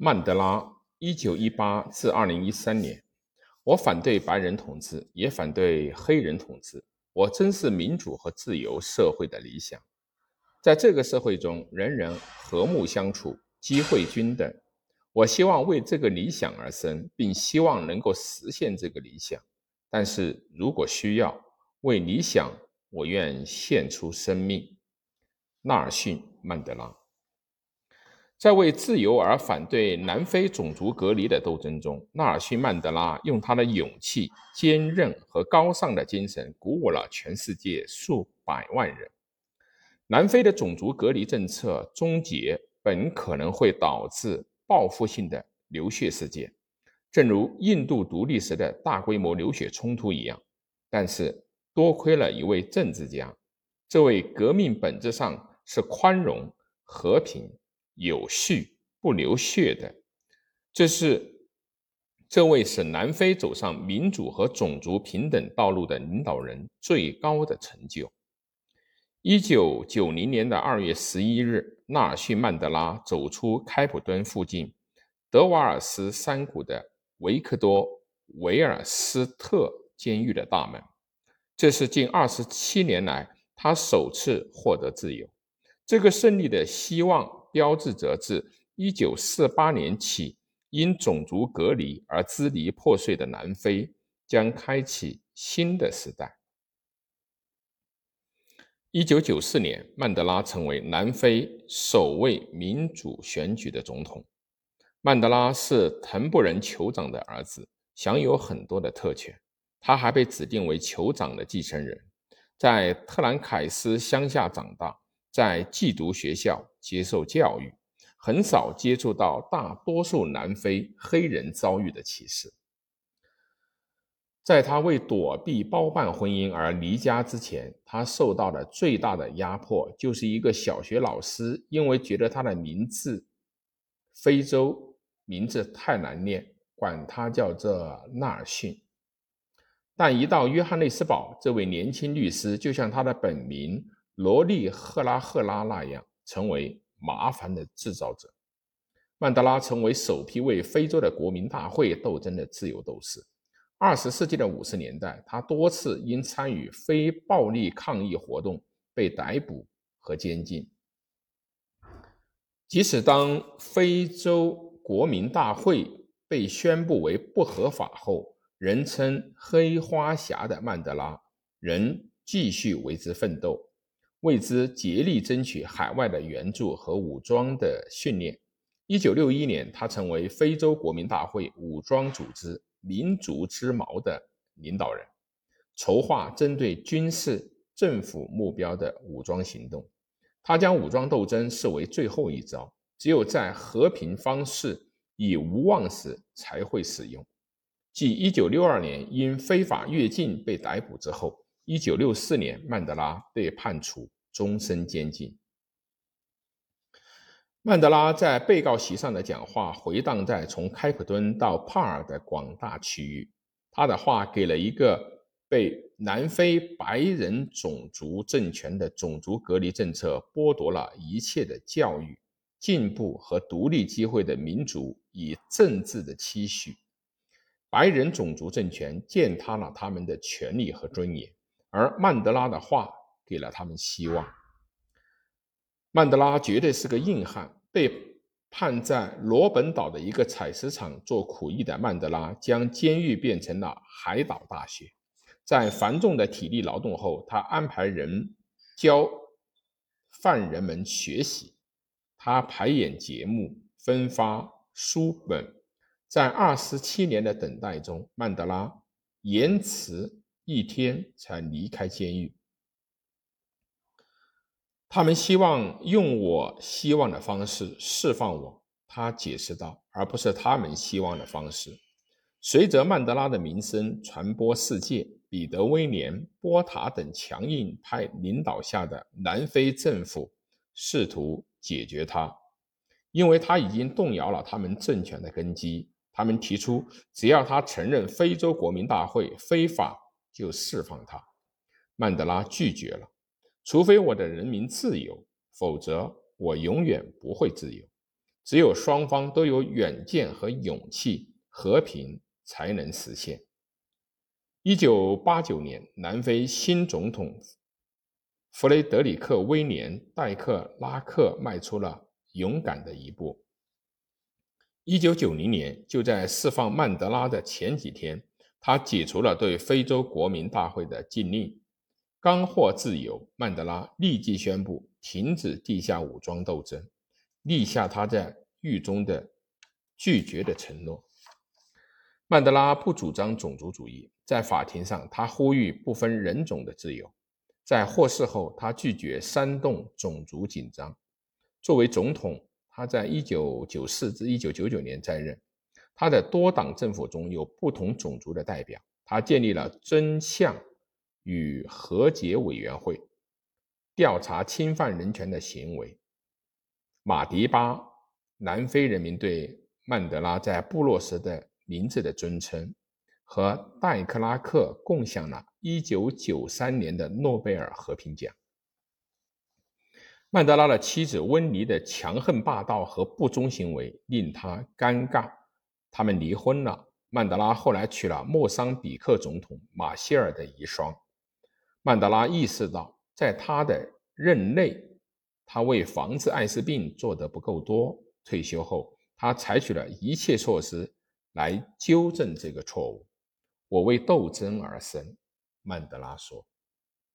曼德拉，一九一八至二零一三年。我反对白人统治，也反对黑人统治。我珍视民主和自由社会的理想。在这个社会中，人人和睦相处，机会均等。我希望为这个理想而生，并希望能够实现这个理想。但是如果需要，为理想，我愿献出生命。纳尔逊·曼德拉。在为自由而反对南非种族隔离的斗争中，纳尔逊·曼德拉用他的勇气、坚韧和高尚的精神鼓舞了全世界数百万人。南非的种族隔离政策终结本可能会导致报复性的流血事件，正如印度独立时的大规模流血冲突一样。但是，多亏了一位政治家，这位革命本质上是宽容、和平。有序不流血的，这是这位使南非走上民主和种族平等道路的领导人最高的成就。一九九零年的二月十一日，纳尔逊·曼德拉走出开普敦附近德瓦尔斯山谷的维克多·维尔斯特监狱的大门。这是近二十七年来他首次获得自由。这个胜利的希望。标志着自1948年起因种族隔离而支离破碎的南非将开启新的时代。1994年，曼德拉成为南非首位民主选举的总统。曼德拉是滕布人酋长的儿子，享有很多的特权。他还被指定为酋长的继承人，在特兰凯斯乡下长大。在寄读学校接受教育，很少接触到大多数南非黑人遭遇的歧视。在他为躲避包办婚姻而离家之前，他受到的最大的压迫就是一个小学老师因为觉得他的名字非洲名字太难念，管他叫做纳尔逊。但一到约翰内斯堡，这位年轻律师就像他的本名。罗利赫拉赫拉那样成为麻烦的制造者。曼德拉成为首批为非洲的国民大会斗争的自由斗士。二十世纪的五十年代，他多次因参与非暴力抗议活动被逮捕和监禁。即使当非洲国民大会被宣布为不合法后，人称“黑花侠”的曼德拉仍继续为之奋斗。为之竭力争取海外的援助和武装的训练。一九六一年，他成为非洲国民大会武装组织“民族之矛”的领导人，筹划针对军事政府目标的武装行动。他将武装斗争视为最后一招，只有在和平方式已无望时才会使用。继一九六二年因非法越境被逮捕之后。一九六四年，曼德拉被判处终身监禁。曼德拉在被告席上的讲话回荡在从开普敦到帕尔的广大区域。他的话给了一个被南非白人种族政权的种族隔离政策剥夺了一切的教育、进步和独立机会的民族以政治的期许。白人种族政权践踏了他们的权利和尊严。而曼德拉的话给了他们希望。曼德拉绝对是个硬汉。被判在罗本岛的一个采石场做苦役的曼德拉，将监狱变成了海岛大学。在繁重的体力劳动后，他安排人教犯人们学习。他排演节目，分发书本。在二十七年的等待中，曼德拉延迟。一天才离开监狱。他们希望用我希望的方式释放我，他解释道，而不是他们希望的方式。随着曼德拉的名声传播世界，彼得·威廉·波塔等强硬派领导下的南非政府试图解决他，因为他已经动摇了他们政权的根基。他们提出，只要他承认非洲国民大会非法。就释放他，曼德拉拒绝了。除非我的人民自由，否则我永远不会自由。只有双方都有远见和勇气，和平才能实现。一九八九年，南非新总统弗雷德里克·威廉·戴克拉克迈出了勇敢的一步。一九九零年，就在释放曼德拉的前几天，他解除了对非洲国民大会的禁令。刚获自由，曼德拉立即宣布停止地下武装斗争。立下他在狱中的拒绝的承诺。曼德拉不主张种族主义，在法庭上，他呼吁不分人种的自由。在获释后，他拒绝煽动种族紧张。作为总统，他在1994至1999年在任。他的多党政府中有不同种族的代表。他建立了真相与和解委员会，调查侵犯人权的行为。马迪巴，南非人民对曼德拉在部落时的名字的尊称，和戴克拉克共享了1993年的诺贝尔和平奖。曼德拉的妻子温妮的强横霸道和不忠行为令他尴尬，他们离婚了。曼德拉后来娶了莫桑比克总统马歇尔的遗孀。曼德拉意识到，在他的任内。他为防治艾滋病做得不够多。退休后，他采取了一切措施来纠正这个错误。我为斗争而生，曼德拉说。